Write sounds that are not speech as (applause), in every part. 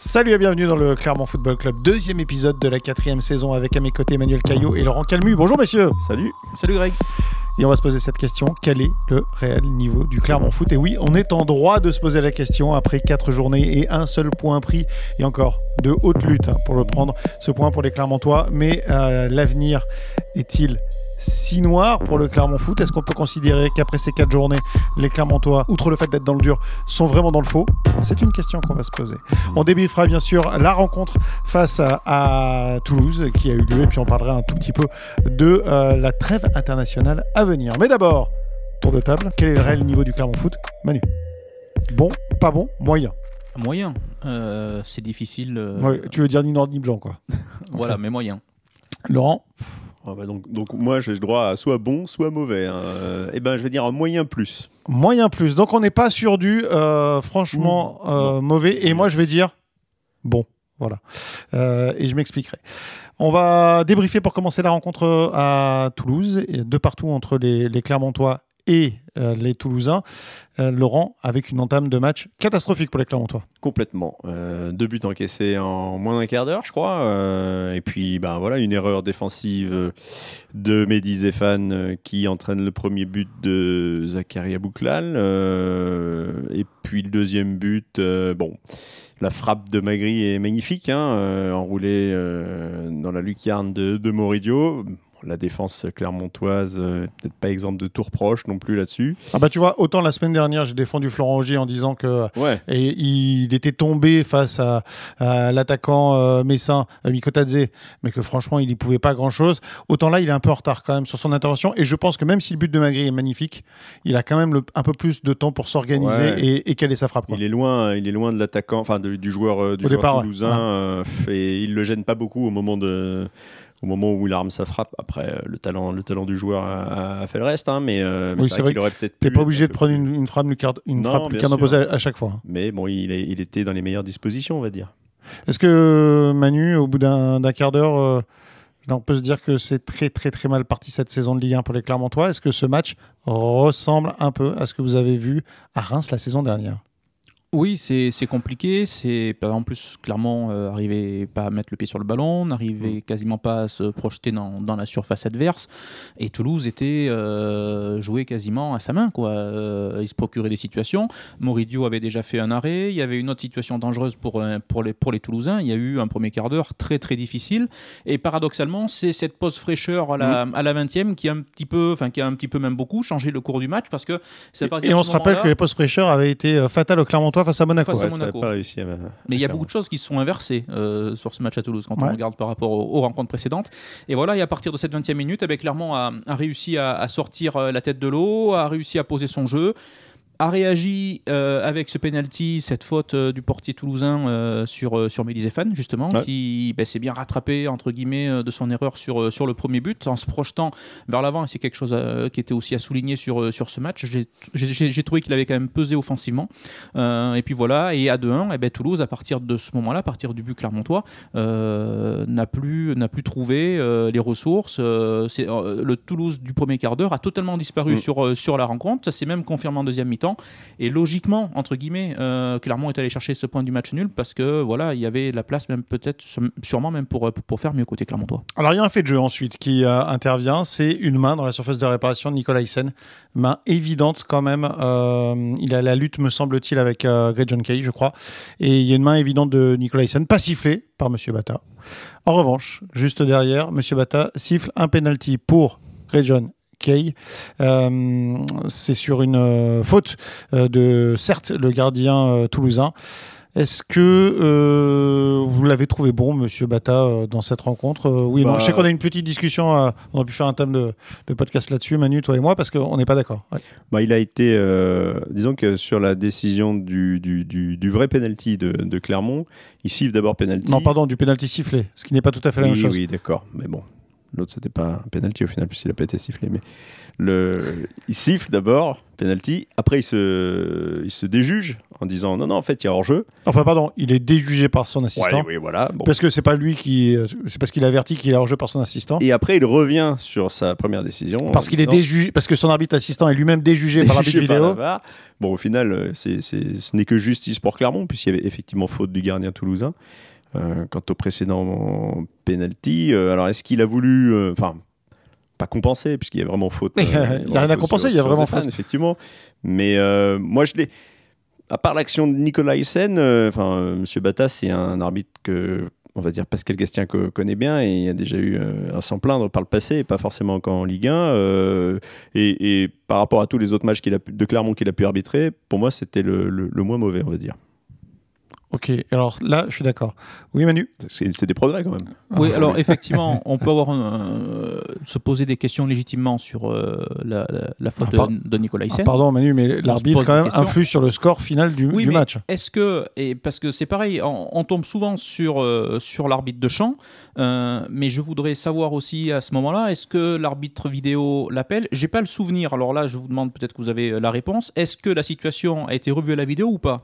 Salut et bienvenue dans le Clermont Football Club, deuxième épisode de la quatrième saison avec à mes côtés Emmanuel Caillot et Laurent Calmu. Bonjour messieurs. Salut. Salut Greg. Et on va se poser cette question, quel est le réel niveau du Clermont Foot? Et oui, on est en droit de se poser la question après quatre journées et un seul point pris, et encore de haute lutte hein, pour le prendre, ce point pour les Clermontois, mais euh, l'avenir est-il si noir pour le Clermont Foot Est-ce qu'on peut considérer qu'après ces quatre journées, les Clermontois, outre le fait d'être dans le dur, sont vraiment dans le faux? C'est une question qu'on va se poser. On débriefera bien sûr la rencontre face à, à, Toulouse qui a eu lieu et puis on parlera un tout petit peu de euh, la trêve internationale à venir. Mais d'abord, tour de table, quel est le réel niveau du Clermont Foot? Manu Bon, pas bon, moyen Moyen. Euh, c'est difficile. Euh... Ouais, tu veux dire ni noir ni blanc, quoi. (laughs) voilà, mais moyen. Laurent? Ah bah donc, donc, moi j'ai le droit à soit bon, soit mauvais. Hein. Euh, et ben je vais dire un moyen plus. Moyen plus. Donc on n'est pas sur du euh, franchement mmh. mauvais. Et moi je vais dire bon. Voilà. Euh, et je m'expliquerai. On va débriefer pour commencer la rencontre à Toulouse, de partout entre les, les Clermontois et euh, les Toulousains. Euh, Laurent, avec une entame de match catastrophique pour les Clermontois. Complètement. Euh, deux buts encaissés en moins d'un quart d'heure, je crois. Euh, et puis, ben voilà, une erreur défensive de Mehdi Zéphane qui entraîne le premier but de Zakaria Bouklal. et puis le deuxième but, bon la frappe de Magri est magnifique, hein, enroulée dans la lucarne de, de Moridio la défense clermontoise, euh, peut-être pas exemple de tour proche non plus là-dessus. Ah bah tu vois, autant la semaine dernière j'ai défendu Florent Augier en disant que ouais. et il était tombé face à, à l'attaquant euh, messin Mikotadze, mais que franchement il n'y pouvait pas grand-chose. Autant là il est un peu en retard quand même sur son intervention et je pense que même si le but de Magri est magnifique, il a quand même le, un peu plus de temps pour s'organiser ouais. et, et caler sa frappe. Quoi. Il est loin, il est loin de l'attaquant, enfin du joueur, euh, du joueur départ, toulousain ouais. euh, et il le gêne pas beaucoup au moment de au moment où il arme sa frappe. Après, euh, le talent, le talent du joueur a, a fait le reste, hein, mais, euh, mais oui, c'est vrai, qu'il aurait peut-être. T'es pas obligé de prendre une, une frappe une Non, frappe lucarne opposée à, à chaque fois. Mais bon, il, est- il était dans les meilleures dispositions, on va dire. Est-ce que Manu, au bout d'un d'un quart d'heure, euh, on peut se dire que c'est très très très mal parti cette saison de Ligue 1 pour les Clermontois? Est-ce que ce match ressemble un peu à ce que vous avez vu à Reims la saison dernière? Oui, c'est compliqué. C'est en plus clairement euh, arriver pas à mettre le pied sur le ballon, n'arrivait quasiment pas à se projeter dans, dans la surface adverse. Et Toulouse était euh, joué quasiment à sa main. Quoi. Euh, il se procurait des situations. Moridio avait déjà fait un arrêt. Il y avait une autre situation dangereuse pour, euh, pour, les, pour les Toulousains. Il y a eu un premier quart d'heure très très difficile. Et paradoxalement, c'est cette pause fraîcheur à la, à la 20e qui a un petit peu, enfin qui a un petit peu même beaucoup changé le cours du match parce que c'est Et de on se rappelle que les postes fraîcheurs avaient été fatales aux Clermontois face à Monaco. Face à Ouais, ça n'a Monaco. pas réussi à. Mais il y a beaucoup de choses qui se sont inversées euh, sur ce match à Toulouse quand Ouais. on regarde par rapport aux, aux rencontres précédentes. Et voilà, et à partir de cette 20e minute, eh bien, Clermont a, a réussi à, à sortir euh, la tête de l'eau, a réussi à poser son jeu a réagi euh, avec ce penalty, cette faute euh, du portier toulousain euh, sur, sur justement, Ouais. qui ben, s'est bien rattrapé, entre guillemets, de son erreur sur, sur le premier but, en se projetant vers l'avant, et c'est quelque chose qui était aussi à souligner sur, sur ce match. J'ai- trouvé qu'il avait quand même pesé offensivement. Et puis voilà, et à 2-1, eh ben, Toulouse, à partir de ce moment-là, à partir du but clermontois, n'a plus, n'a plus trouvé les ressources. Le Toulouse du premier quart d'heure a totalement disparu Mm. sur, sur la rencontre. Ça s'est même confirmé en deuxième mi-temps. Et logiquement, entre guillemets, euh, Clermont est allé chercher ce point du match nul parce que voilà, il y avait de la place, même peut-être, sûrement même pour, pour faire mieux côté Clermontois. Alors il y a un fait de jeu ensuite qui euh, intervient, c'est une main dans la surface de réparation de Nicolas Hyssen. Main évidente quand même. Euh, il a la lutte, me semble-t-il, avec euh, Greg John Kay, je crois. Et il y a une main évidente de Nicolas Hyssen, pas sifflée par Monsieur Bata. En revanche, juste derrière, Monsieur Bata siffle un penalty pour Greg John Kay. Euh, c'est sur une euh, faute euh, de, certes, le gardien toulousain. Est-ce que euh, vous l'avez trouvé bon, Monsieur Bata, euh, dans cette rencontre? Euh, Oui, non. Bah, Je sais qu'on a une petite discussion. on a pu faire un thème de, de podcast là-dessus, Manu, toi et moi, parce qu'on n'est pas d'accord. Ouais. Bah, il a été, disons que sur la décision du, du, du, du vrai penalty de, de Clermont, il siffle d'abord penalty. Non, pardon, du penalty sifflé, ce qui n'est pas tout à fait la oui, même chose. oui, d'accord. Mais bon, L'autre, c'était pas un penalty au final, puisqu'il n'a pas été sifflé. Mais le, il siffle d'abord, penalty. Après, il se, il se déjuge en disant non, non, en fait, il y a hors-jeu. Enfin, pardon, il est déjugé par son assistant. Ouais, oui, voilà. Bon. Parce que c'est pas lui qui. euh, C'est parce qu'il a averti qu'il est hors-jeu par son assistant. Et après, il revient sur sa première décision. Parce qu'il est déjugé, parce que son arbitre assistant est lui-même déjugé par l'arbitre la vidéo. Bon, au final, euh, c'est- ce n'est que justice pour Clermont, puisqu'il y avait effectivement faute du gardien toulousain. Euh, quant au précédent penalty, euh, alors est-ce qu'il a voulu. euh, Enfin. pas compenser, puisqu'il y a vraiment faute. Il y a- rien à compenser, il y a vraiment Zéphane, faute. Effectivement. Mais moi, je l'ai. À part l'action de Nicolas Hyssen, enfin, Monsieur Bata, c'est un arbitre que, on va dire, Pascal Gastien co- connaît bien et il a déjà eu à s'en plaindre par le passé, et pas forcément encore en Ligue 1. euh, et, et par rapport à tous les autres matchs qu'il a pu- de Clermont qu'il a pu arbitrer, pour moi, c'était le, le- le moins mauvais, on va dire. Ok, alors là, je suis d'accord. Oui, Manu? C'est des progrès quand même. Oui, alors effectivement, (laughs) on peut avoir un- euh, se poser des questions légitimement sur euh, la, la- la faute Ah, de, de Nicolas Ah. Pardon, Manu, mais l'arbitre, quand même, questions. influe sur le score final du, Oui, du mais match. Est-ce que, et parce que c'est pareil, on, on tombe souvent sur, euh, sur l'arbitre de champ, euh, mais je voudrais savoir aussi à ce moment-là, est-ce que l'arbitre vidéo l'appelle? J'ai pas le souvenir, alors là je vous demande peut-être que vous avez la réponse. Est-ce que la situation a été revue à la vidéo ou pas?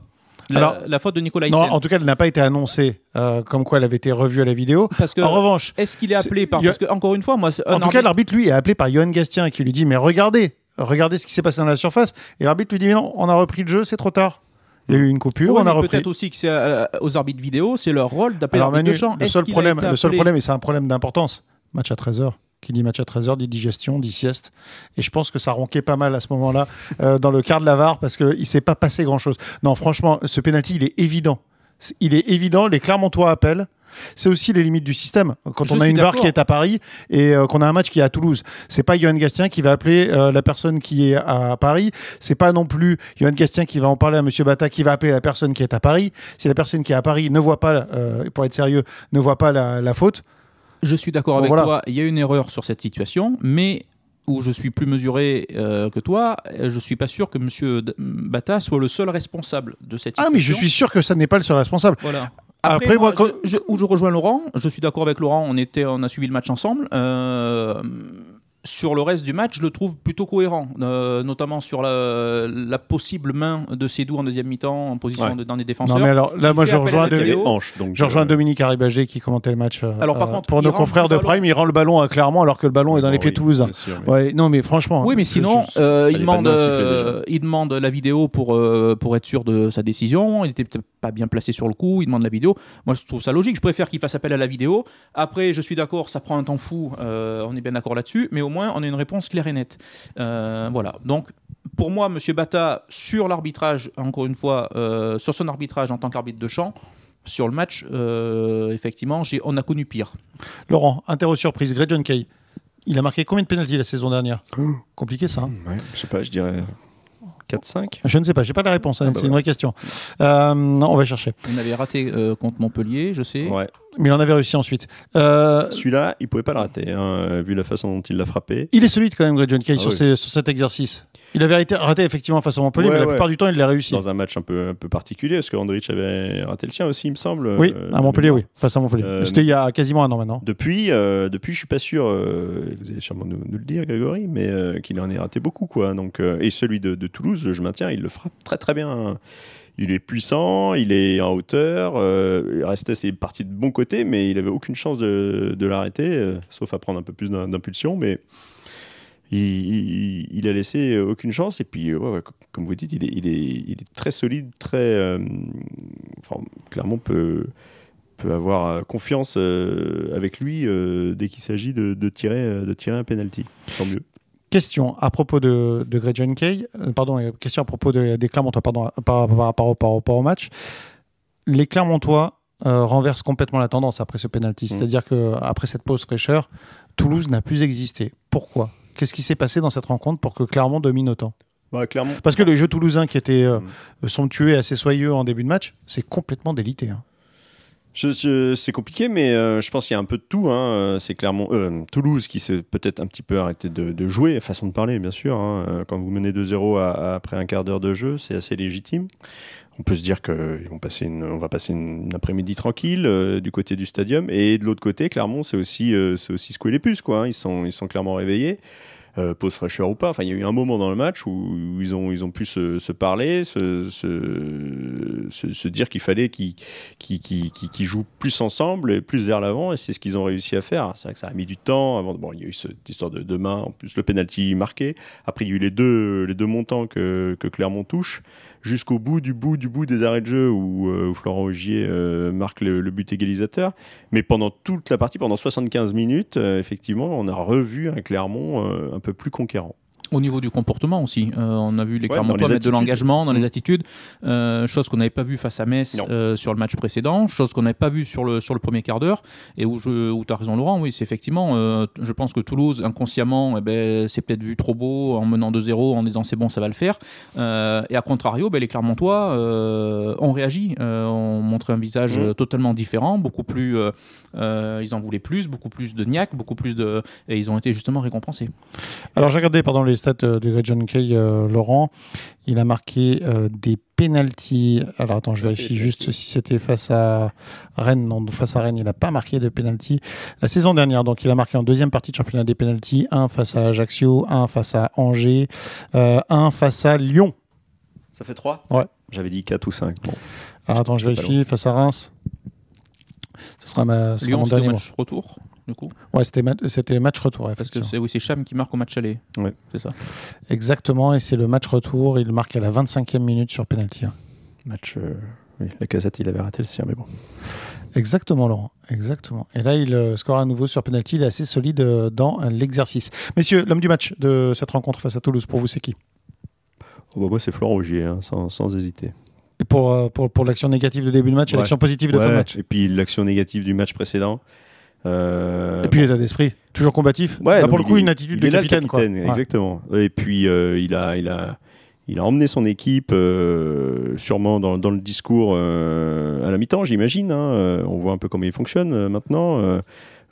Alors, la faute de Nicolas Non, en tout cas, elle n'a pas été annoncée euh, comme quoi elle avait été revue à la vidéo. Parce que, En revanche, est-ce qu'il est appelé par. a- Parce que, encore une fois, moi. un en tout cas, arbitre- l'arbitre, lui, est appelé par Johan Gastien qui lui dit Mais regardez, regardez ce qui s'est passé dans la surface. Et l'arbitre lui dit Mais non, on a repris le jeu, c'est trop tard. Il y a eu une coupure, Oui, on a repris. Peut-être aussi que c'est euh, aux arbitres vidéo, c'est leur rôle d'appeler l'arbitre de champ. le seul, problème, le seul problème, et c'est un problème d'importance, match à 13h. Qui dit match à 13h dit digestion, dit sieste. Et je pense que ça ronquait pas mal à ce moment-là euh, dans le quart de la VAR parce qu'il ne s'est pas passé grand-chose. Non, franchement, ce penalty, il est évident. Il est évident, les Clermontois appellent. C'est aussi les limites du système. Quand Je on a une VAR qui est à Paris et euh, qu'on a un match qui est à Toulouse, c'est pas Johan Gastien qui va appeler euh, la personne qui est à Paris. C'est pas non plus Johan Gastien qui va en parler à Monsieur Bata qui va appeler la personne qui est à Paris. Si la personne qui est à Paris ne voit pas, euh, pour être sérieux, ne voit pas la, la faute, Je suis d'accord Bon, avec voilà. toi, il y a une erreur sur cette situation, mais où je suis plus mesuré euh, que toi, euh, je suis pas sûr que M. Bata soit le seul responsable de cette Ah, situation. mais je suis sûr que ça n'est pas le seul responsable. Voilà. Après, Après, moi, moi, quand- je- je- où je rejoins Laurent, je suis d'accord avec Laurent, on, était, on a suivi le match ensemble. Euh, sur le reste du match, je le trouve plutôt cohérent, euh, notamment sur la, la possible main de Sédou en deuxième mi-temps en position Ouais. de, dans les défenseurs. Non, mais alors là, Il moi, je rejoins, hanches, donc, je euh, Dominique Arribagé qui commentait le match. euh, Alors, par euh, contre, pour nos confrères de Prime, il rend le ballon à Clermont alors que le ballon est dans les pieds oui, toulousains. bien sûr, mais- Ouais, non, mais franchement. Oui, mais sinon, je- euh, il, demande, de main sifflée, euh, il demande la vidéo pour, euh, pour être sûr de sa décision. Il était peut-être pas bien placé sur le coup. Il demande la vidéo. Moi, je trouve ça logique. Je préfère qu'il fasse appel à la vidéo. Après, je suis d'accord, ça prend un temps fou. euh, on est bien d'accord là-dessus. Mais au moins, on a une réponse claire et nette. Euh, voilà. Donc, pour moi, Monsieur Bata, sur l'arbitrage, encore une fois, euh, sur son arbitrage en tant qu'arbitre de champ, sur le match, euh, effectivement, j'ai, on a connu pire. Laurent, interro surprise, Greg John Kay. Il a marqué combien de pénalties la saison dernière? Compliqué ça. hein? Ouais, je sais pas, je dirais 4-5. je ne sais pas, j'ai pas la réponse, hein, Ah bah c'est une vraie question. Euh, non, on va chercher. On avait raté euh, contre Montpellier, je sais. Ouais. Mais il en avait réussi ensuite. Euh, Celui-là, il pouvait pas le rater, hein, vu la façon dont il l'a frappé. il est solide quand même, Greg John Kay, Ah sur, oui. ces- sur cet exercice. Il avait été raté effectivement face à Montpellier, Ouais, mais la ouais. plupart du temps, il l'a réussi. Dans un match un peu, un peu particulier, parce que Andrich avait raté le sien aussi, il me semble. Oui, euh, à Montpellier, oui, face à Montpellier. Euh, C'était il y a quasiment un an maintenant. Depuis, euh, depuis, je suis pas sûr. euh, vous allez sûrement nous, nous le dire, Grégory, mais euh, qu'il en ait raté beaucoup, quoi. Donc, et celui de, de Toulouse, je maintiens, il le frappe très très bien. Il est puissant, il est en hauteur. il restait ses parties de bon côté, mais il avait aucune chance de, de l'arrêter, sauf à prendre un peu plus d'im- d'impulsion, mais. Il, il- il a laissé aucune chance et puis ouais, ouais, comme vous dites il est, il est, il est très solide très euh, enfin, clairement peut peut avoir euh, confiance euh, avec lui euh, dès qu'il s'agit de, de tirer, de tirer un penalty. Tant mieux. Question à propos de, de Greg John Kay, pardon, question à propos de- des Clermontois, pardon, par, rapport au match. Les Clermontois renversent complètement la tendance après ce penalty. C'est-à-dire qu'après cette pause fraîcheur, Toulouse n'a plus existé. Pourquoi? Qu'est-ce qui s'est passé dans cette rencontre pour que Clermont domine autant? Bah. Parce que le jeu toulousain qui était euh, Mm. somptueux et assez soyeux en début de match, c'est complètement délité. hein. Je- je- c'est compliqué, mais euh, je pense qu'il y a un peu de tout. hein. C'est clairement euh, Toulouse qui s'est peut-être un petit peu arrêté de, de jouer, façon de parler, bien sûr. hein. Quand vous menez 2-0 à- à- après un quart d'heure de jeu, c'est assez légitime. On peut se dire qu'on va passer une, après-midi tranquille euh, du côté du stadium. Et de l'autre côté, Clermont, c'est aussi, euh, c'est aussi secouer les puces. Quoi, hein. Ils, sont, ils sont clairement réveillés. Euh, pause fraîcheur ou pas. Enfin, il y a eu un moment dans le match où, ils, ont, ils ont pu se, se parler, se, se, se, dire qu'il fallait qu'ils qu jouent plus ensemble et plus vers l'avant. Et c'est ce qu'ils ont réussi à faire. C'est vrai que ça a mis du temps. Avant, bon, il y a eu cette histoire de, de main, en plus le penalty marqué. Après, il y a eu les deux, les deux montants que, que Clermont touche jusqu'au bout du bout du bout des arrêts de jeu où, euh, Florent Augier euh, marque le, but égalisateur. Mais pendant toute la partie, pendant 75 minutes, euh, effectivement, on a revu un Clermont peu plus conquérant. Au niveau du comportement aussi, euh, on a vu les Clermontois mettre de l'engagement dans les mm. attitudes, euh, chose qu'on n'avait pas vu face à Metz euh, sur le match précédent, chose qu'on n'avait pas vu sur le, sur le premier quart d'heure, et où, où tu as raison Laurent, oui, c'est effectivement, je pense que Toulouse, inconsciemment, eh ben, c'est peut-être vu trop beau en menant 2-0, en disant c'est bon, ça va le faire, et à contrario, ben, les Clermontois ont réagi, ont montré un visage mm. totalement différent, beaucoup plus, ils en voulaient plus, beaucoup plus de niaque, beaucoup plus de... et ils ont été justement récompensés. Alors j'ai regardé pendant les stats euh, de John Kay, euh, Laurent. Il a marqué euh, des penalties. Alors attends, je vérifie juste si c'était face à Rennes. Non, face à Rennes, il n'a pas marqué de penalty. La saison dernière, donc il a marqué en deuxième partie de championnat des penalties. Un face à Ajaccio, un face à Angers, un face à Lyon. Ça fait trois? Ouais. J'avais dit 4 ou 5. Bon. Alors attends, je vérifie. Face à Reims. Ce sera, ma, Lyon, mon dernier match retour? Du coup Ouais, c'était, c'était match retour. Parce que c'est, oui, c'est Cham qui marque au match aller. Ouais. C'est ça. Exactement, et c'est le match retour. Il marque à la 25e minute sur penalty. Match. Euh, oui, la casette, il avait raté le sien, mais bon. Exactement, Laurent. Exactement. Et là, il euh, score à nouveau sur penalty. Il est assez solide euh, dans l'exercice. Messieurs, l'homme du match de cette rencontre face à Toulouse, pour vous, c'est qui? Oh, bah, Moi, c'est Florent Augier, hein, sans, sans, hésiter. Et pour, pour, pour, l'action négative de début de match et l'action positive de fin de match Et puis l'action négative du match précédent. Euh, et puis l'état d'esprit, toujours combatif. Ouais, pour le coup, une attitude de capitaine. Exactement. Et puis euh, il, a, il, a, il a emmené son équipe, euh, sûrement dans, dans, le discours à la mi-temps, j'imagine. Hein. on voit un peu comment il fonctionne maintenant.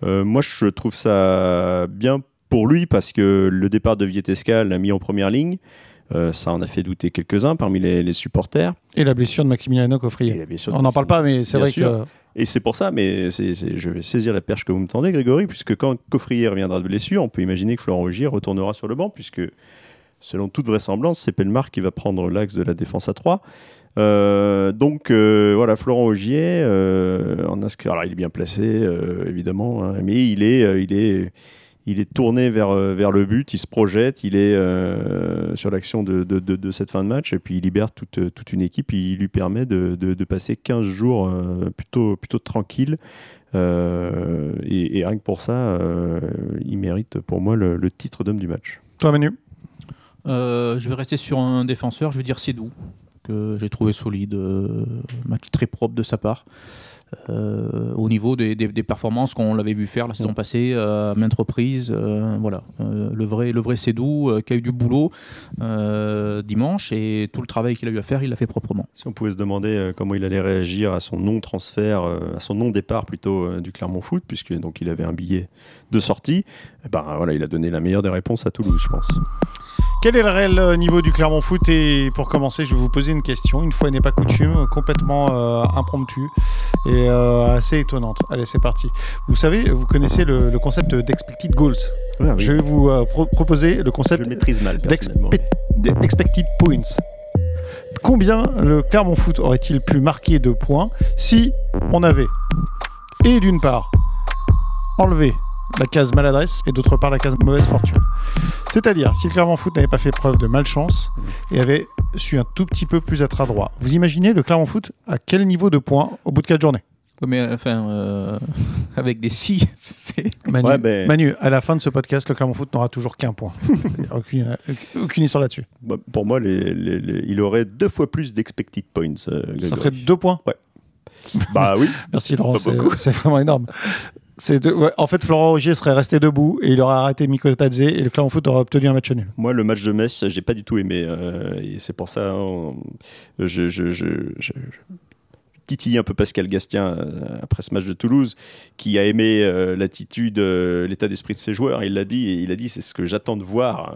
moi, je trouve ça bien pour lui parce que le départ de Vietesca l'a mis en première ligne. ça en a fait douter quelques-uns parmi les, supporters. Et la blessure de Maximiliano Coffrier. On n'en parle pas, mais c'est vrai que et c'est pour ça, mais je vais saisir la perche que vous me tendez, Grégory, puisque quand Coffrier reviendra de blessure, on peut imaginer que Florent Augier retournera sur le banc, puisque selon toute vraisemblance, c'est Pelmar qui va prendre l'axe de la défense à 3. Euh, donc euh, voilà, Florent Augier, euh, alors il est bien placé, évidemment, hein, mais il est, il est il est tourné vers, euh, vers le but, il se projette, il est euh, sur l'action de, de, de, cette fin de match et puis il libère toute, euh, toute une équipe. Il lui permet de, passer 15 jours plutôt, plutôt tranquille. Et, rien que pour ça, il mérite pour moi le, le titre d'homme du match. Toi, Manu? Je vais rester sur un défenseur, je vais dire Cédou, que j'ai trouvé solide, match très propre de sa part. Euh, au niveau des, performances qu'on l'avait vu faire la saison passée euh, à maintes reprises. Euh, voilà, le vrai, le vrai Cédou qui a eu du boulot dimanche et tout le travail qu'il a eu à faire, il l'a fait proprement. Si on pouvait se demander comment il allait réagir à son non-transfert, à son non-départ plutôt du Clermont Foot, puisque donc il avait un billet de sortie, eh ben voilà, il a donné la meilleure des réponses à Toulouse, je pense. Quel est le réel euh, niveau du Clermont Foot? Et pour commencer, je vais vous poser une question, une fois n'est pas coutume, complètement euh, impromptue et euh, assez étonnante. Allez, c'est parti. Vous savez, vous connaissez le, concept d'expected goals. Je vais vous proposer le concept d'expected points. Combien le Clermont Foot aurait-il pu marquer de points si on avait, et d'une part, enlevé la case maladresse et d'autre part la case mauvaise fortune. C'est-à-dire, si le Clermont Foot n'avait pas fait preuve de malchance et avait su un tout petit peu plus être adroit, vous imaginez le Clermont Foot à quel niveau de points au bout de 4 journées? Mais enfin, euh, (laughs) avec des si, (laughs) Manu, ben- Manu, à la fin de ce podcast, le Clermont Foot n'aura toujours qu'un point. (laughs) aucune, aucune, histoire là-dessus. Bah, pour moi, il aurait deux fois plus d'expected points. Euh, Ça ferait deux points Ouais. Bah oui. Merci Laurent, c'est vraiment énorme en fait, Florent Rogier serait resté debout et il aurait arrêté Miko Tadze et le Clermont Foot aurait obtenu un match nul. Moi, le match de Metz, j'ai pas du tout aimé. Euh, c'est pour ça, hein, je, je, je, un peu Pascal Gastien euh, après ce match de Toulouse, qui a aimé euh, l'attitude, l'état d'esprit de ses joueurs. Il l'a dit, il a dit, c'est ce que j'attends de voir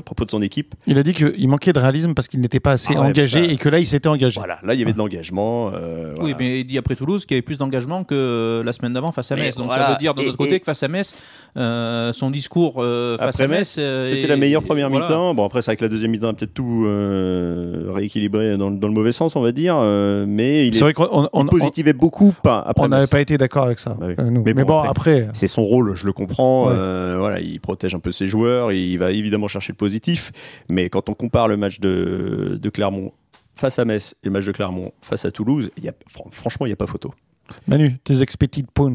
tempo de son équipe. Il a dit qu'il manquait de réalisme parce qu'il n'était pas assez Ah ouais, engagé ça- et que là, il s'était engagé. Voilà, là il y avait de l'engagement. euh, Oui, mais il dit après Toulouse qu'il y avait plus d'engagement que la semaine d'avant face à Metz. Donc voilà, ça veut dire de notre côté et- que face à Metz, euh, son discours euh, face Après à Metz, euh, C'était la meilleure première voilà. mi-temps. Bon, après, c'est vrai que la deuxième mi-temps a peut-être tout euh, rééquilibré dans, le- dans le mauvais sens, on va dire. euh, mais il, est, vrai qu'on on, il on- positivait beaucoup pas, après on n'avait pas été d'accord avec ça. Bah oui. euh, nous. Mais Mais, bon, bon, après, C'est son rôle, je le comprends. Ouais. voilà, il protège un peu ses joueurs. Il va évidemment chercher le positif. Mais quand on compare le match de, de Clermont face à Metz et le match de Clermont face à Toulouse, y a, franchement, il n'y a pas photo. Manu, tes expected points.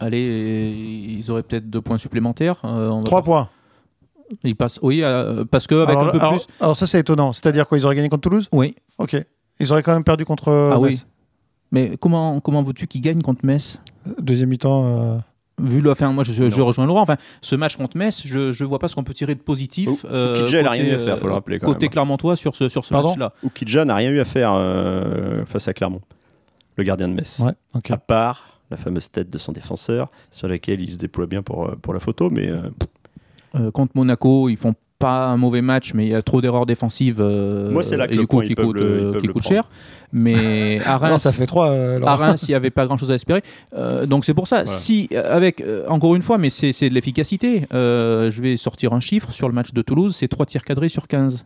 Allez, ils auraient peut-être deux points supplémentaires. euh, on va 3 pas- points. Ils passent, oui, euh, parce que avec alors, un peu alors- plus. alors ça, c'est étonnant. C'est-à-dire quoi Ils auraient gagné contre Toulouse? Oui, Ok. Ils auraient quand même perdu contre Ah oui. Metz. mais comment comment veux-tu qu'ils gagnent contre Metz? Deuxième mi-temps. euh, Vu le, enfin, moi je, rejoins Laurent. Enfin, ce match contre Metz, je je vois pas ce qu'on peut tirer de positif. Ou- Ukidja, il a rien eu à faire, faut le rappeler quand côté même. Clermontois sur ce sur ce match-là. Oukidja n'a rien eu à faire euh, face à Clermont, le gardien de Metz. Ouais, ok. À part la fameuse tête de son défenseur, sur laquelle il se déploie bien pour, euh, pour la photo. Mais euh, Euh, contre Monaco, ils font pas un mauvais match, mais il y a trop d'erreurs défensives. euh, Moi, c'est là que et le du coup point, qui coûte, le- euh, qui coûte cher. Mais (laughs) à Non, Reims, ça fait 3. à Reims, il n'y avait pas grand chose à espérer. Euh, donc c'est pour ça, si, euh, avec, euh, encore une fois, mais c'est c'est de l'efficacité. Euh, je vais sortir un chiffre sur le match de Toulouse c'est 3 tirs cadrés sur 15.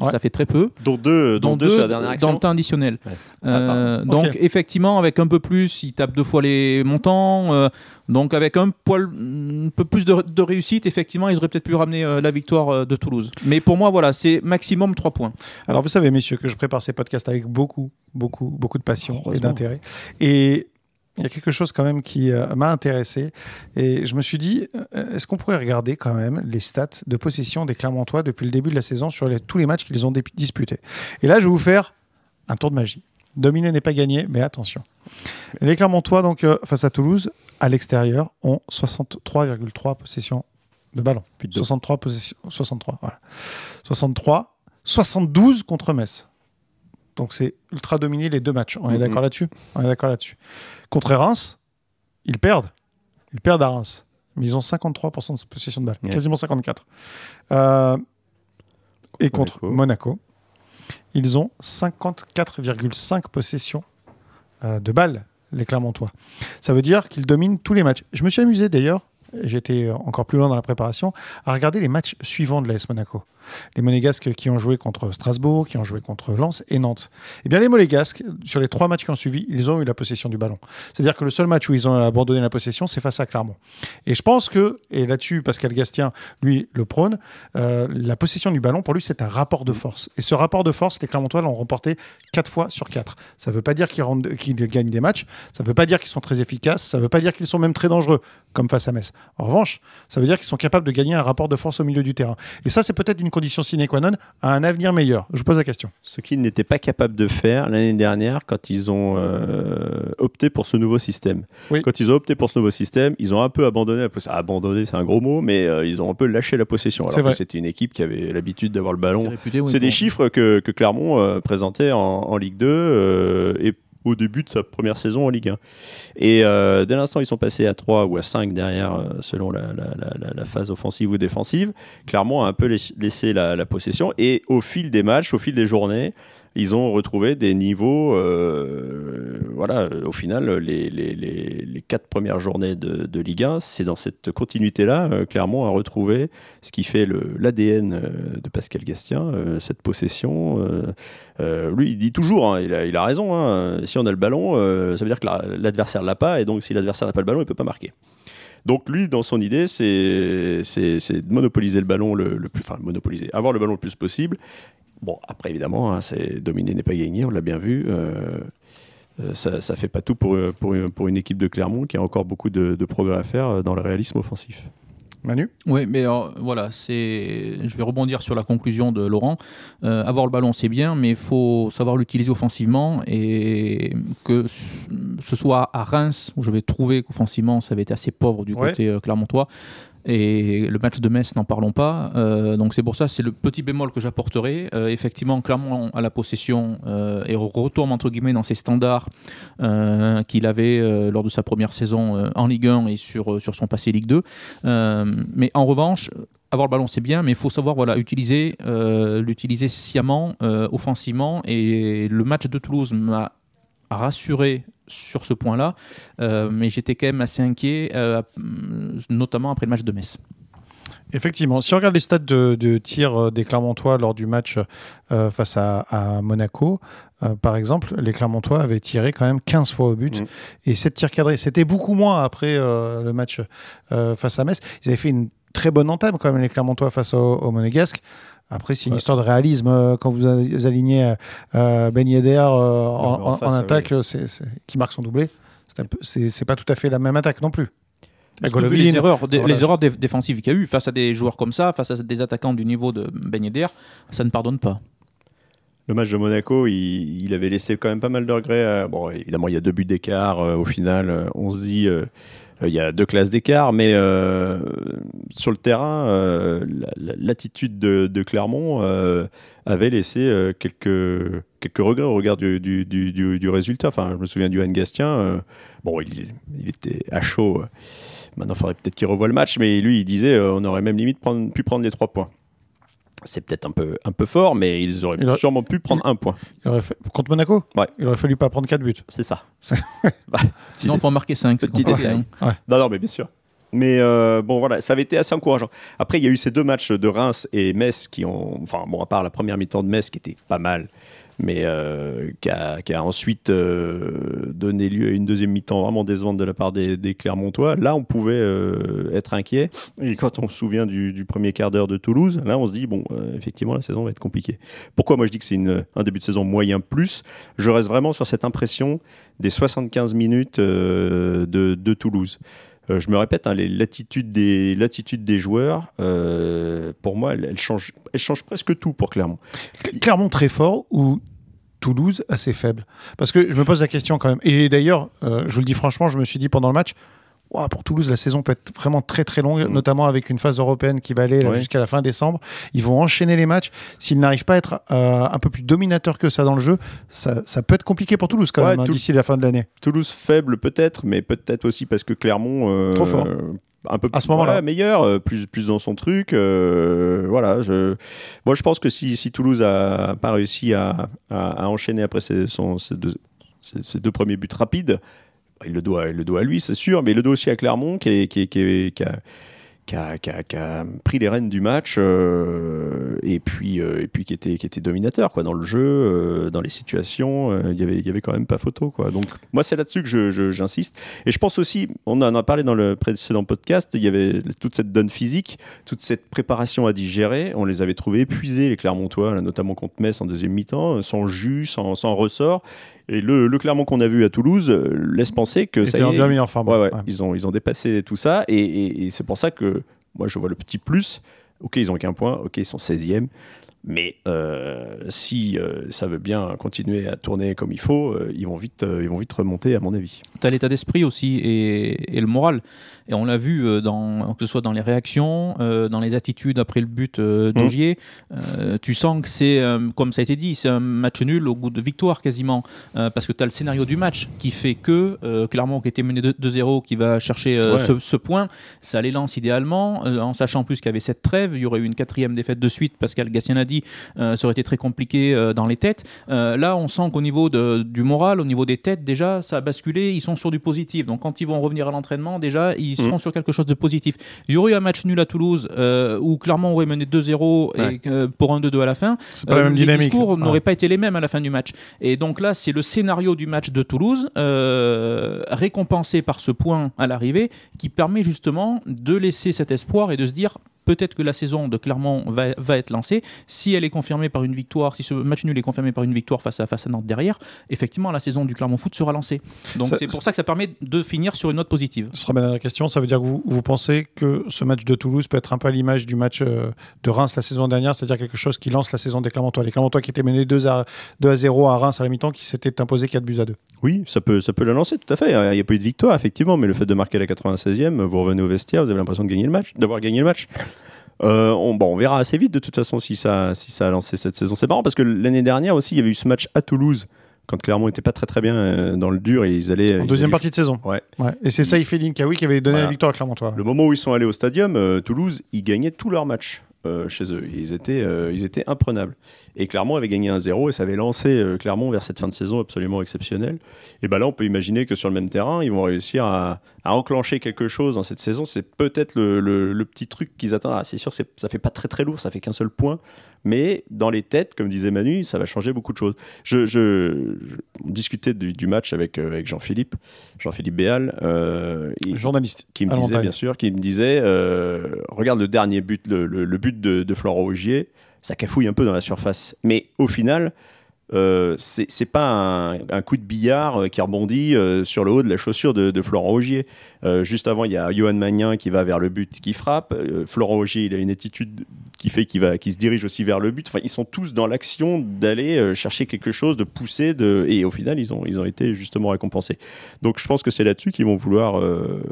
Ouais. Ça fait très peu. dont deux, dont deux, sur la dernière dans action. le temps additionnel. Ouais. Euh, Ah, donc effectivement, avec un peu plus, il tape deux fois les montants. euh, donc avec un poil, un peu plus de, de réussite, effectivement, ils auraient peut-être pu ramener euh, la victoire euh, de Toulouse. Mais pour moi, voilà, c'est maximum 3 points. Alors, vous savez, messieurs, que je prépare ces podcasts avec beaucoup, beaucoup, beaucoup de passion et d'intérêt. Et il y a quelque chose quand même qui euh, m'a intéressé. Et je me suis dit, euh, est-ce qu'on pourrait regarder quand même les stats de possession des Clermontois depuis le début de la saison sur les- tous les matchs qu'ils ont disputés? Et là, je vais vous faire un tour de magie. Dominer n'est pas gagné, mais attention. Les Clermontois, donc, euh, face à Toulouse, à l'extérieur, ont 63,3 possessions de ballon. Plus de deux. 63 possessions. 63, voilà. 63, 72 contre Metz. Donc c'est ultra dominé les deux matchs. On est Mhm. d'accord là-dessus? On est d'accord là-dessus. Contre Reims, ils perdent. Ils perdent à Reims. Mais ils ont 53% de possession de balle. Quasiment 54. Euh, et contre Monaco. Monaco, ils ont 54,5 possessions euh, de balles, les Clermontois. Ça veut dire qu'ils dominent tous les matchs. Je me suis amusé d'ailleurs, j'étais encore plus loin dans la préparation, à regarder les matchs suivants de l'AS Monaco. Les Monégasques qui ont joué contre Strasbourg, qui ont joué contre Lens et Nantes. Eh bien, les Monégasques, sur les trois matchs qui ont suivi, ils ont eu la possession du ballon. C'est-à-dire que le seul match où ils ont abandonné la possession, c'est face à Clermont. Et je pense que, et là-dessus, Pascal Gastien, lui, le prône, euh, la possession du ballon, pour lui, c'est un rapport de force. Et ce rapport de force, les Clermontois l'ont remporté 4 fois sur 4. Ça ne veut pas dire qu'ils qu'ils gagnent des matchs, ça ne veut pas dire qu'ils sont très efficaces, ça ne veut pas dire qu'ils sont même très dangereux, comme face à Metz. En revanche, ça veut dire qu'ils sont capables de gagner un rapport de force au milieu du terrain. Et ça, c'est peut-être une condition sine qua non à un avenir meilleur. Je vous pose la question. Ce qu'ils n'étaient pas capables de faire l'année dernière quand ils ont euh, opté pour ce nouveau système. Oui. Quand ils ont opté pour ce nouveau système, ils ont un peu abandonné la possession. Abandonné, c'est un gros mot, mais euh, ils ont un peu lâché la possession. C'est Alors c'était une équipe qui avait l'habitude d'avoir le ballon. C'est des bon. chiffres que, que Clermont euh, présentait en, en Ligue 2 euh, et au début de sa première saison en Ligue 1. Et euh, dès l'instant, ils sont passés à 3 ou à 5 derrière, euh, selon la, phase offensive ou défensive. Clermont a un peu laiss- laissé la, la possession. Et au fil des matchs, au fil des journées, ils ont retrouvé des niveaux. euh, voilà, au final, les, quatre premières journées de, de Ligue 1, c'est dans cette continuité-là, euh, Clermont a retrouvé ce qui fait l'ADN euh, de Pascal Gastien, euh, cette possession. lui, il dit toujours, hein, il, a, raison, hein, si on a le ballon, ça veut dire que la- l'adversaire l'a pas, et donc si l'adversaire n'a pas le ballon, il peut pas marquer. Donc lui, dans son idée, c'est de monopoliser le ballon le plus, enfin monopoliser, avoir le ballon le plus possible. Bon, après évidemment, hein, c'est dominer n'est pas gagner, on l'a bien vu. euh, euh, ça, ça fait pas tout pour, pour, pour une équipe de Clermont qui a encore beaucoup de, de progrès à faire euh, dans le réalisme offensif. Manu? Oui, mais alors, voilà, c'est. Je vais rebondir sur la conclusion de Laurent. Euh, avoir le ballon, c'est bien, mais il faut savoir l'utiliser offensivement et que ce soit à Reims où je vais trouver qu'offensivement ça avait été assez pauvre du Ouais. côté euh, clermontois. Et le match de Metz, n'en parlons pas. Euh, donc c'est pour ça, c'est le petit bémol que j'apporterai. Euh, effectivement, Clermont a la possession euh, et retombe entre guillemets dans ses standards euh, qu'il avait lors de sa première saison en Ligue 1 et sur, sur son passé Ligue 2. Euh, mais en revanche, avoir le ballon, c'est bien, mais il faut savoir voilà, utiliser, l'utiliser sciemment, offensivement. Et le match de Toulouse m'a rassuré sur ce point-là, euh, mais j'étais quand même assez inquiet, euh, notamment après le match de Metz. Effectivement, si on regarde les stats de, de tir euh, des Clermontois lors du match euh, face à, à Monaco, euh, par exemple, les Clermontois avaient tiré quand même 15 fois au but Mhm. et 7 tirs cadrés. C'était beaucoup moins après euh, le match euh, face à Metz. Ils avaient fait une très bonne entame quand même, les Clermontois face au, au Monégasque. Après, c'est une Ouais. histoire de réalisme. euh, Quand vous alignez euh, Ben Yedder euh, en, mais en en- face, en ouais. attaque, c'est- c'est- qui marque son doublé, c'est peu- pas tout à fait la même attaque non plus. Golovin, les erreurs, des- voilà. les erreurs dé- défensives qu'il y a eu face à des joueurs comme ça, face à des attaquants du niveau de Ben Yedder, ça ne pardonne pas. Le match de Monaco, il, il avait laissé quand même pas mal de regrets. Bon, évidemment, il y a deux buts d'écart. euh, au final, euh, on se dit, il y a deux classes d'écart, mais euh, sur le terrain, euh, la- la- l'attitude de, Clermont euh, avait laissé euh, quelques, quelques regrets au regard du, du, du, du- résultat. Enfin, je me souviens du Gastien. euh, bon, il, était à chaud. Maintenant, il faudrait peut-être qu'il revoie le match, mais lui, il disait, euh, on aurait même limite pu prendre les trois points. C'est peut-être un peu, un peu fort, mais ils auraient Il aurait- sûrement pu prendre un point. Il aurait fait- Contre Monaco Ouais. Il aurait fallu pas prendre 4 buts. C'est ça. (laughs) Ça- Bah, Sinon, il faut en marquer 5. Petit détail. Non, non, mais bien sûr. Mais euh, bon, voilà, ça avait été assez encourageant. Après, il y a eu ces deux matchs de Reims et Metz qui ont, enfin, bon, à part la première mi-temps de Metz qui était pas mal, mais euh, qui, a, ensuite euh, donné lieu à une deuxième mi-temps vraiment décevante de la part des, Clermontois. Là, on pouvait euh, être inquiet. Et quand on se souvient du, premier quart d'heure de Toulouse, là, on se dit, bon, effectivement, la saison va être compliquée. Pourquoi? Moi je dis que c'est un début de saison moyen plus Je reste vraiment sur cette impression des 75 minutes de, Toulouse. Je me répète, hein, l'attitude des, des joueurs, pour moi, elle, elle change, elle change presque tout pour Clermont. Cl- Clermont très fort ou Toulouse assez faible Parce que je me pose la question quand même. Et d'ailleurs, euh, je vous le dis franchement, je me suis dit pendant le match, pour Toulouse, la saison peut être vraiment très très longue, Mm. notamment avec une phase européenne qui va aller jusqu'à la fin décembre. Ils vont enchaîner les matchs. S'ils n'arrivent pas à être euh, un peu plus dominateurs que ça dans le jeu, ça, ça peut être compliqué pour Toulouse quand Ouais, même hein, d'ici la fin de l'année. Toulouse faible peut-être, mais peut-être aussi parce que Clermont euh, Trop fort. Un peu À ce moment-là. ouais, meilleur, euh, plus plus dans son truc. euh, voilà, je, moi je pense que si, si Toulouse a pas réussi à, à- à enchaîner après ses, son- ses deux, ses- ses deux premiers buts rapides, il le doit, il le doit à lui, c'est sûr, mais il le doit aussi à Clermont qui, est- qui, est- qui, est- qui a, qui a- pris les rênes du match euh, et puis euh, et puis qui était qui était dominateur quoi dans le jeu, euh, dans les situations, il y avait y avait quand même pas photo quoi. Donc moi c'est là-dessus que j'insiste. Et je pense aussi, on en a parlé dans le précédent podcast, il y avait toute cette donne physique, toute cette préparation à digérer. On les avait trouvés épuisés, les Clermontois, notamment contre Metz en deuxième mi-temps, sans jus, sans, sans ressort. Et le, le Clermont qu'on a vu à Toulouse euh, laisse penser que ça en est, bien meilleure forme. Ouais, ouais, Ouais. Ils, ont, ils ont dépassé tout ça. Et, et- et c'est pour ça que moi, je vois le petit plus. Ok, ils ont qu'un point. Ok, ils sont 16e. Mais euh, si euh, ça veut bien continuer à tourner comme il faut, euh, ils, vont vite, ils vont vite remonter, à mon avis. Tu as l'état d'esprit aussi et, et le moral. Et on l'a vu, dans, que ce soit dans les réactions, dans les attitudes après le but d'Augier. Tu sens que c'est, comme ça a été dit, c'est un match nul au goût de victoire quasiment. Parce que tu as le scénario du match qui fait que Clermont, qui était mené 2- 2-0, qui va chercher Ouais. ce, ce point, ça les lance idéalement. en sachant plus qu'il y avait cette trêve, il y aurait eu une quatrième défaite de suite. Pascal Gatien a dit euh, ça aurait été très compliqué euh, dans les têtes. Euh, là, on sent qu'au niveau de- du moral, au niveau des têtes, déjà, ça a basculé. Ils sont sur du positif. Donc, quand ils vont revenir à l'entraînement, déjà, ils Mhm. seront sur quelque chose de positif. Il y aurait eu un match nul à Toulouse où Clermont aurait mené 2-0 et, Ouais. pour un 2-2 à la fin. Pas la même les dynamique. discours Ouais. n'auraient pas été les mêmes à la fin du match. Et donc là, c'est le scénario du match de Toulouse, récompensé par ce point à l'arrivée, qui permet justement de laisser cet espoir et de se dire peut-être que la saison de Clermont va, va être lancée. Si elle est confirmée par une victoire, si ce match nul est confirmé par une victoire face à, face à Nantes derrière, effectivement, la saison du Clermont Foot sera lancée. Donc c'est pour ça que ça permet de finir sur une note positive. Ce sera ma dernière question. Ça veut dire que vous, vous pensez que ce match de Toulouse peut être un peu à l'image du match euh, de Reims la saison dernière, c'est-à-dire quelque chose qui lance la saison des Clermontois. Les Clermontois qui étaient menés 2 à, 2 à 0 à Reims à la mi-temps, qui s'étaient imposés 4 buts à 2. Oui, ça peut, ça peut la lancer, tout à fait. Il n'y a pas eu de victoire, effectivement, mais le fait de marquer la 96e, vous revenez au vestiaire, vous avez l'impression de gagner le match, d'avoir gagné le match. Euh, on, bon, on verra assez vite de toute façon si ça, si ça a lancé cette saison. C'est marrant parce que l'année dernière aussi, il y avait eu ce match à Toulouse quand Clermont était pas très très bien euh, dans le dur et ils allaient. En ils deuxième allaient- partie de saison. Ouais. Et c'est Saïf qui avait donné Voilà. la victoire à Clermontois. Le moment où ils sont allés au stadium, euh, Toulouse, ils gagnaient tous leurs matchs euh, chez eux. Ils étaient, euh, ils étaient imprenables. Et Clermont avait gagné 1-0 et ça avait lancé euh, Clermont vers cette fin de saison absolument exceptionnelle. Et ben là, on peut imaginer que sur le même terrain, ils vont réussir à, à enclencher quelque chose dans cette saison. C'est peut-être le, le- le petit truc qu'ils attendent. Ah, c'est sûr, c'est- ça fait pas très très lourd, ça fait qu'un seul point. Mais dans les têtes, comme disait Manu, ça va changer beaucoup de choses. Je, je- je- on discutait du, du match avec, avec Jean-Philippe, Jean-Philippe Béal. Journaliste. qui me disait bien sûr, qui me disait, regarde le dernier but, le, le- le de, de Florent Augier, ça cafouille un peu dans la surface. Mais au final, euh, c'est pas un, un coup de billard euh, qui rebondit euh, sur le haut de la chaussure de, de Florent Augier. Euh, juste avant, il y a Johan Magnin qui va vers le but, qui frappe. Florent Augier, il a une attitude qui fait qu'il va, qui se dirige aussi vers le but. Enfin, ils sont tous dans l'action d'aller chercher quelque chose, de pousser, de, et au final, ils ont, ils ont été justement récompensés. Donc, je pense que c'est là-dessus qu'ils vont vouloir.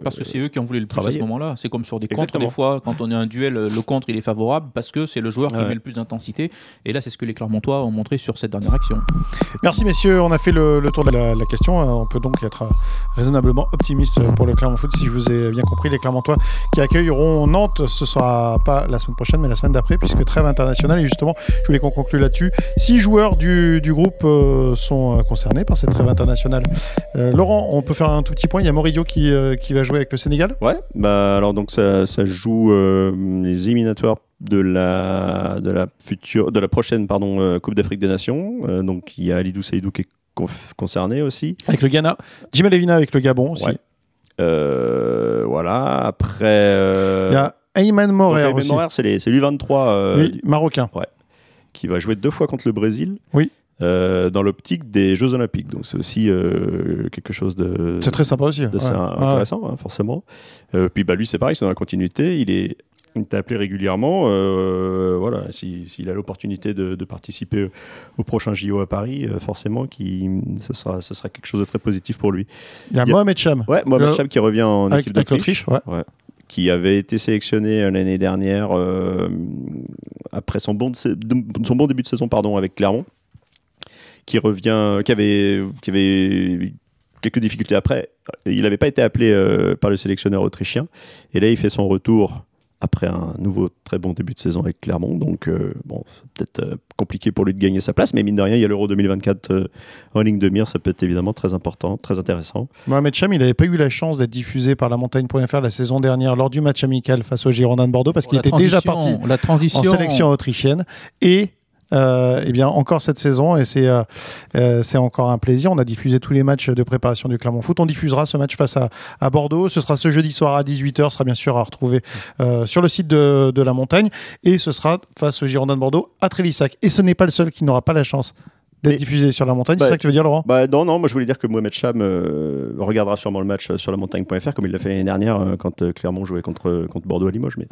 Parce que c'est eux qui ont voulu le plus travailler. à ce moment-là. C'est comme sur des contres, Exactement. des fois, quand on est un duel, le contre il est favorable parce que c'est le joueur qui Ouais. met le plus d'intensité. Et là, c'est ce que les Clermontois ont montré sur cette dernière action. Merci messieurs, on a fait le, le tour de la, la question. Euh, On peut donc être euh, raisonnablement optimiste pour le Clermont Foot. Si je vous ai bien compris, les Clermontois qui accueilleront Nantes, ce sera pas la semaine prochaine, mais la semaine d'après, puisque trêve internationale. Et justement, je voulais qu'on conclue là-dessus. Six joueurs du, du groupe euh, sont concernés par cette trêve internationale. Euh, Laurent, on peut faire un tout petit point. Il y a Moridio qui, euh, qui va jouer avec le Sénégal. Ouais, bah alors donc ça, ça joue euh, les éliminatoires de la de la future de la prochaine pardon euh, Coupe d'Afrique des Nations. Euh, donc il y a Alidou Saïdou qui est concerné aussi. Avec le Ghana. Jim Levina avec le Gabon aussi. Ouais. Euh, voilà. Après, euh, Il y a Ayman donc, Morer Ayman aussi. Morer, c'est les c'est l'U23 euh, Oui, marocain. qui va jouer deux fois contre le Brésil. Oui. euh, dans l'optique des Jeux Olympiques. Donc c'est aussi euh, quelque chose de C'est très sympa aussi. Ouais. intéressant, hein, forcément. Euh, puis bah, lui, c'est pareil, c'est dans la continuité. Il est, il est appelé régulièrement. euh, voilà, si- s'il a l'opportunité de, de participer au prochain JO à Paris, euh, forcément, qui, ce, sera, ce sera quelque chose de très positif pour lui. Il y a Il y a- Mohamed Cham. Ouais, Mohamed Cham qui revient en Avec, équipe d'Autriche, l'Autriche, ouais. qui avait été sélectionné euh, l'année dernière euh, après son bon, de son bon début de saison pardon, avec Clermont, qui revient, qui avait, qui avait quelques difficultés après. Il n'avait pas été appelé par le sélectionneur autrichien, et là il fait son retour après un nouveau très bon début de saison avec Clermont. Donc euh, bon, c'est peut-être euh, compliqué pour lui de gagner sa place, mais mine de rien, il y a l'Euro 2024 euh, en ligne de mire, ça peut être évidemment très important, très intéressant. Mohamed Cham, il n'avait pas eu la chance d'être diffusé par la montagne.fr la saison dernière lors du match amical face aux Girondins de Bordeaux parce qu'il La était déjà parti transition- La transition. en sélection autrichienne et euh, eh bien encore cette saison et c'est euh, euh, c'est encore un plaisir. On a diffusé tous les matchs de préparation du Clermont Foot. On diffusera ce match face à, Bordeaux. Ce sera ce jeudi soir à 18h. Ce sera bien sûr à retrouver sur le site de, de la montagne et ce sera face aux Girondins de Bordeaux à Trélissac. Et ce n'est pas le seul qui n'aura pas la chance d'être diffusé sur la montagne. Bah, c'est ça que tu veux dire, Laurent? Bah non, non, moi je voulais dire que Mohamed Cham euh, regardera sûrement le match sur la montagne.fr comme il l'a fait l'année dernière euh, quand euh, Clermont jouait contre, contre Bordeaux à Limoges. Mais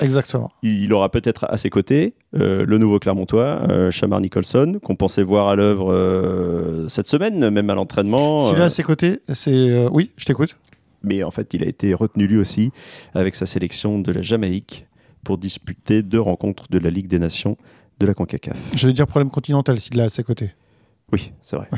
Exactement. il, il aura peut-être à ses côtés le nouveau Clermontois, Shamar Nicholson, qu'on pensait voir à l'œuvre cette semaine, même à l'entraînement. S'il est à ses côtés, c'est oui, je t'écoute. mais en fait, il a été retenu lui aussi avec sa sélection de la Jamaïque pour disputer deux rencontres de la Ligue des Nations de la CONCACAF. J'allais dire problème continental s'il est à ses côtés. Oui, c'est vrai.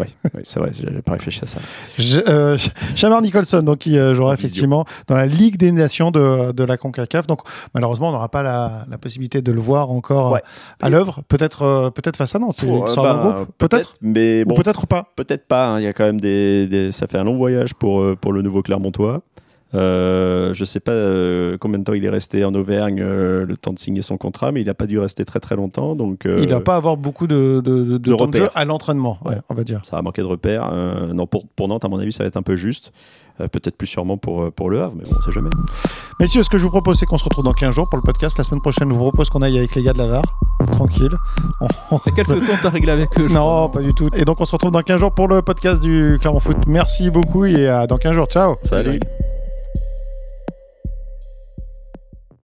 Oui, (laughs) c'est vrai, j'avais pas réfléchi à ça. Je- euh, Shamar Nicholson, donc qui euh, jouera effectivement dans la Ligue des Nations de, de la CONCACAF. Donc malheureusement, on n'aura pas la, la possibilité de le voir encore Ouais. à l'œuvre. Peut-être, euh, peut-être face à Nantes. Il euh, bah, groupe. Peut-être. mais bon, peut-être pas. Peut-être pas, hein. il y a quand même des, des- Ça fait un long voyage pour, euh, pour le nouveau Clermontois. Euh, je sais pas euh, combien de temps il est resté en Auvergne, euh, le temps de signer son contrat, mais il n'a pas dû rester très très longtemps. Donc, euh, Il va pas avoir beaucoup de, de, de, de de temps de jeu repères. à l'entraînement, ouais, Ouais. on va dire. Ça va manquer de repères. Euh, non, pour, pour Nantes, à mon avis, ça va être un peu juste. Euh, Peut-être plus sûrement pour, pour Le Havre, mais bon, on sait jamais. Messieurs, ce que je vous propose, c'est qu'on se retrouve dans 15 jours pour le podcast. La semaine prochaine, je vous propose qu'on aille avec les gars de la VAR. Tranquille. On- T'as quelques comptes à régler avec eux. Non, crois. pas du tout. Et donc, on se retrouve dans 15 jours pour le podcast du Clermont Foot. Merci beaucoup et à dans 15 jours. Ciao. Salut. Salut.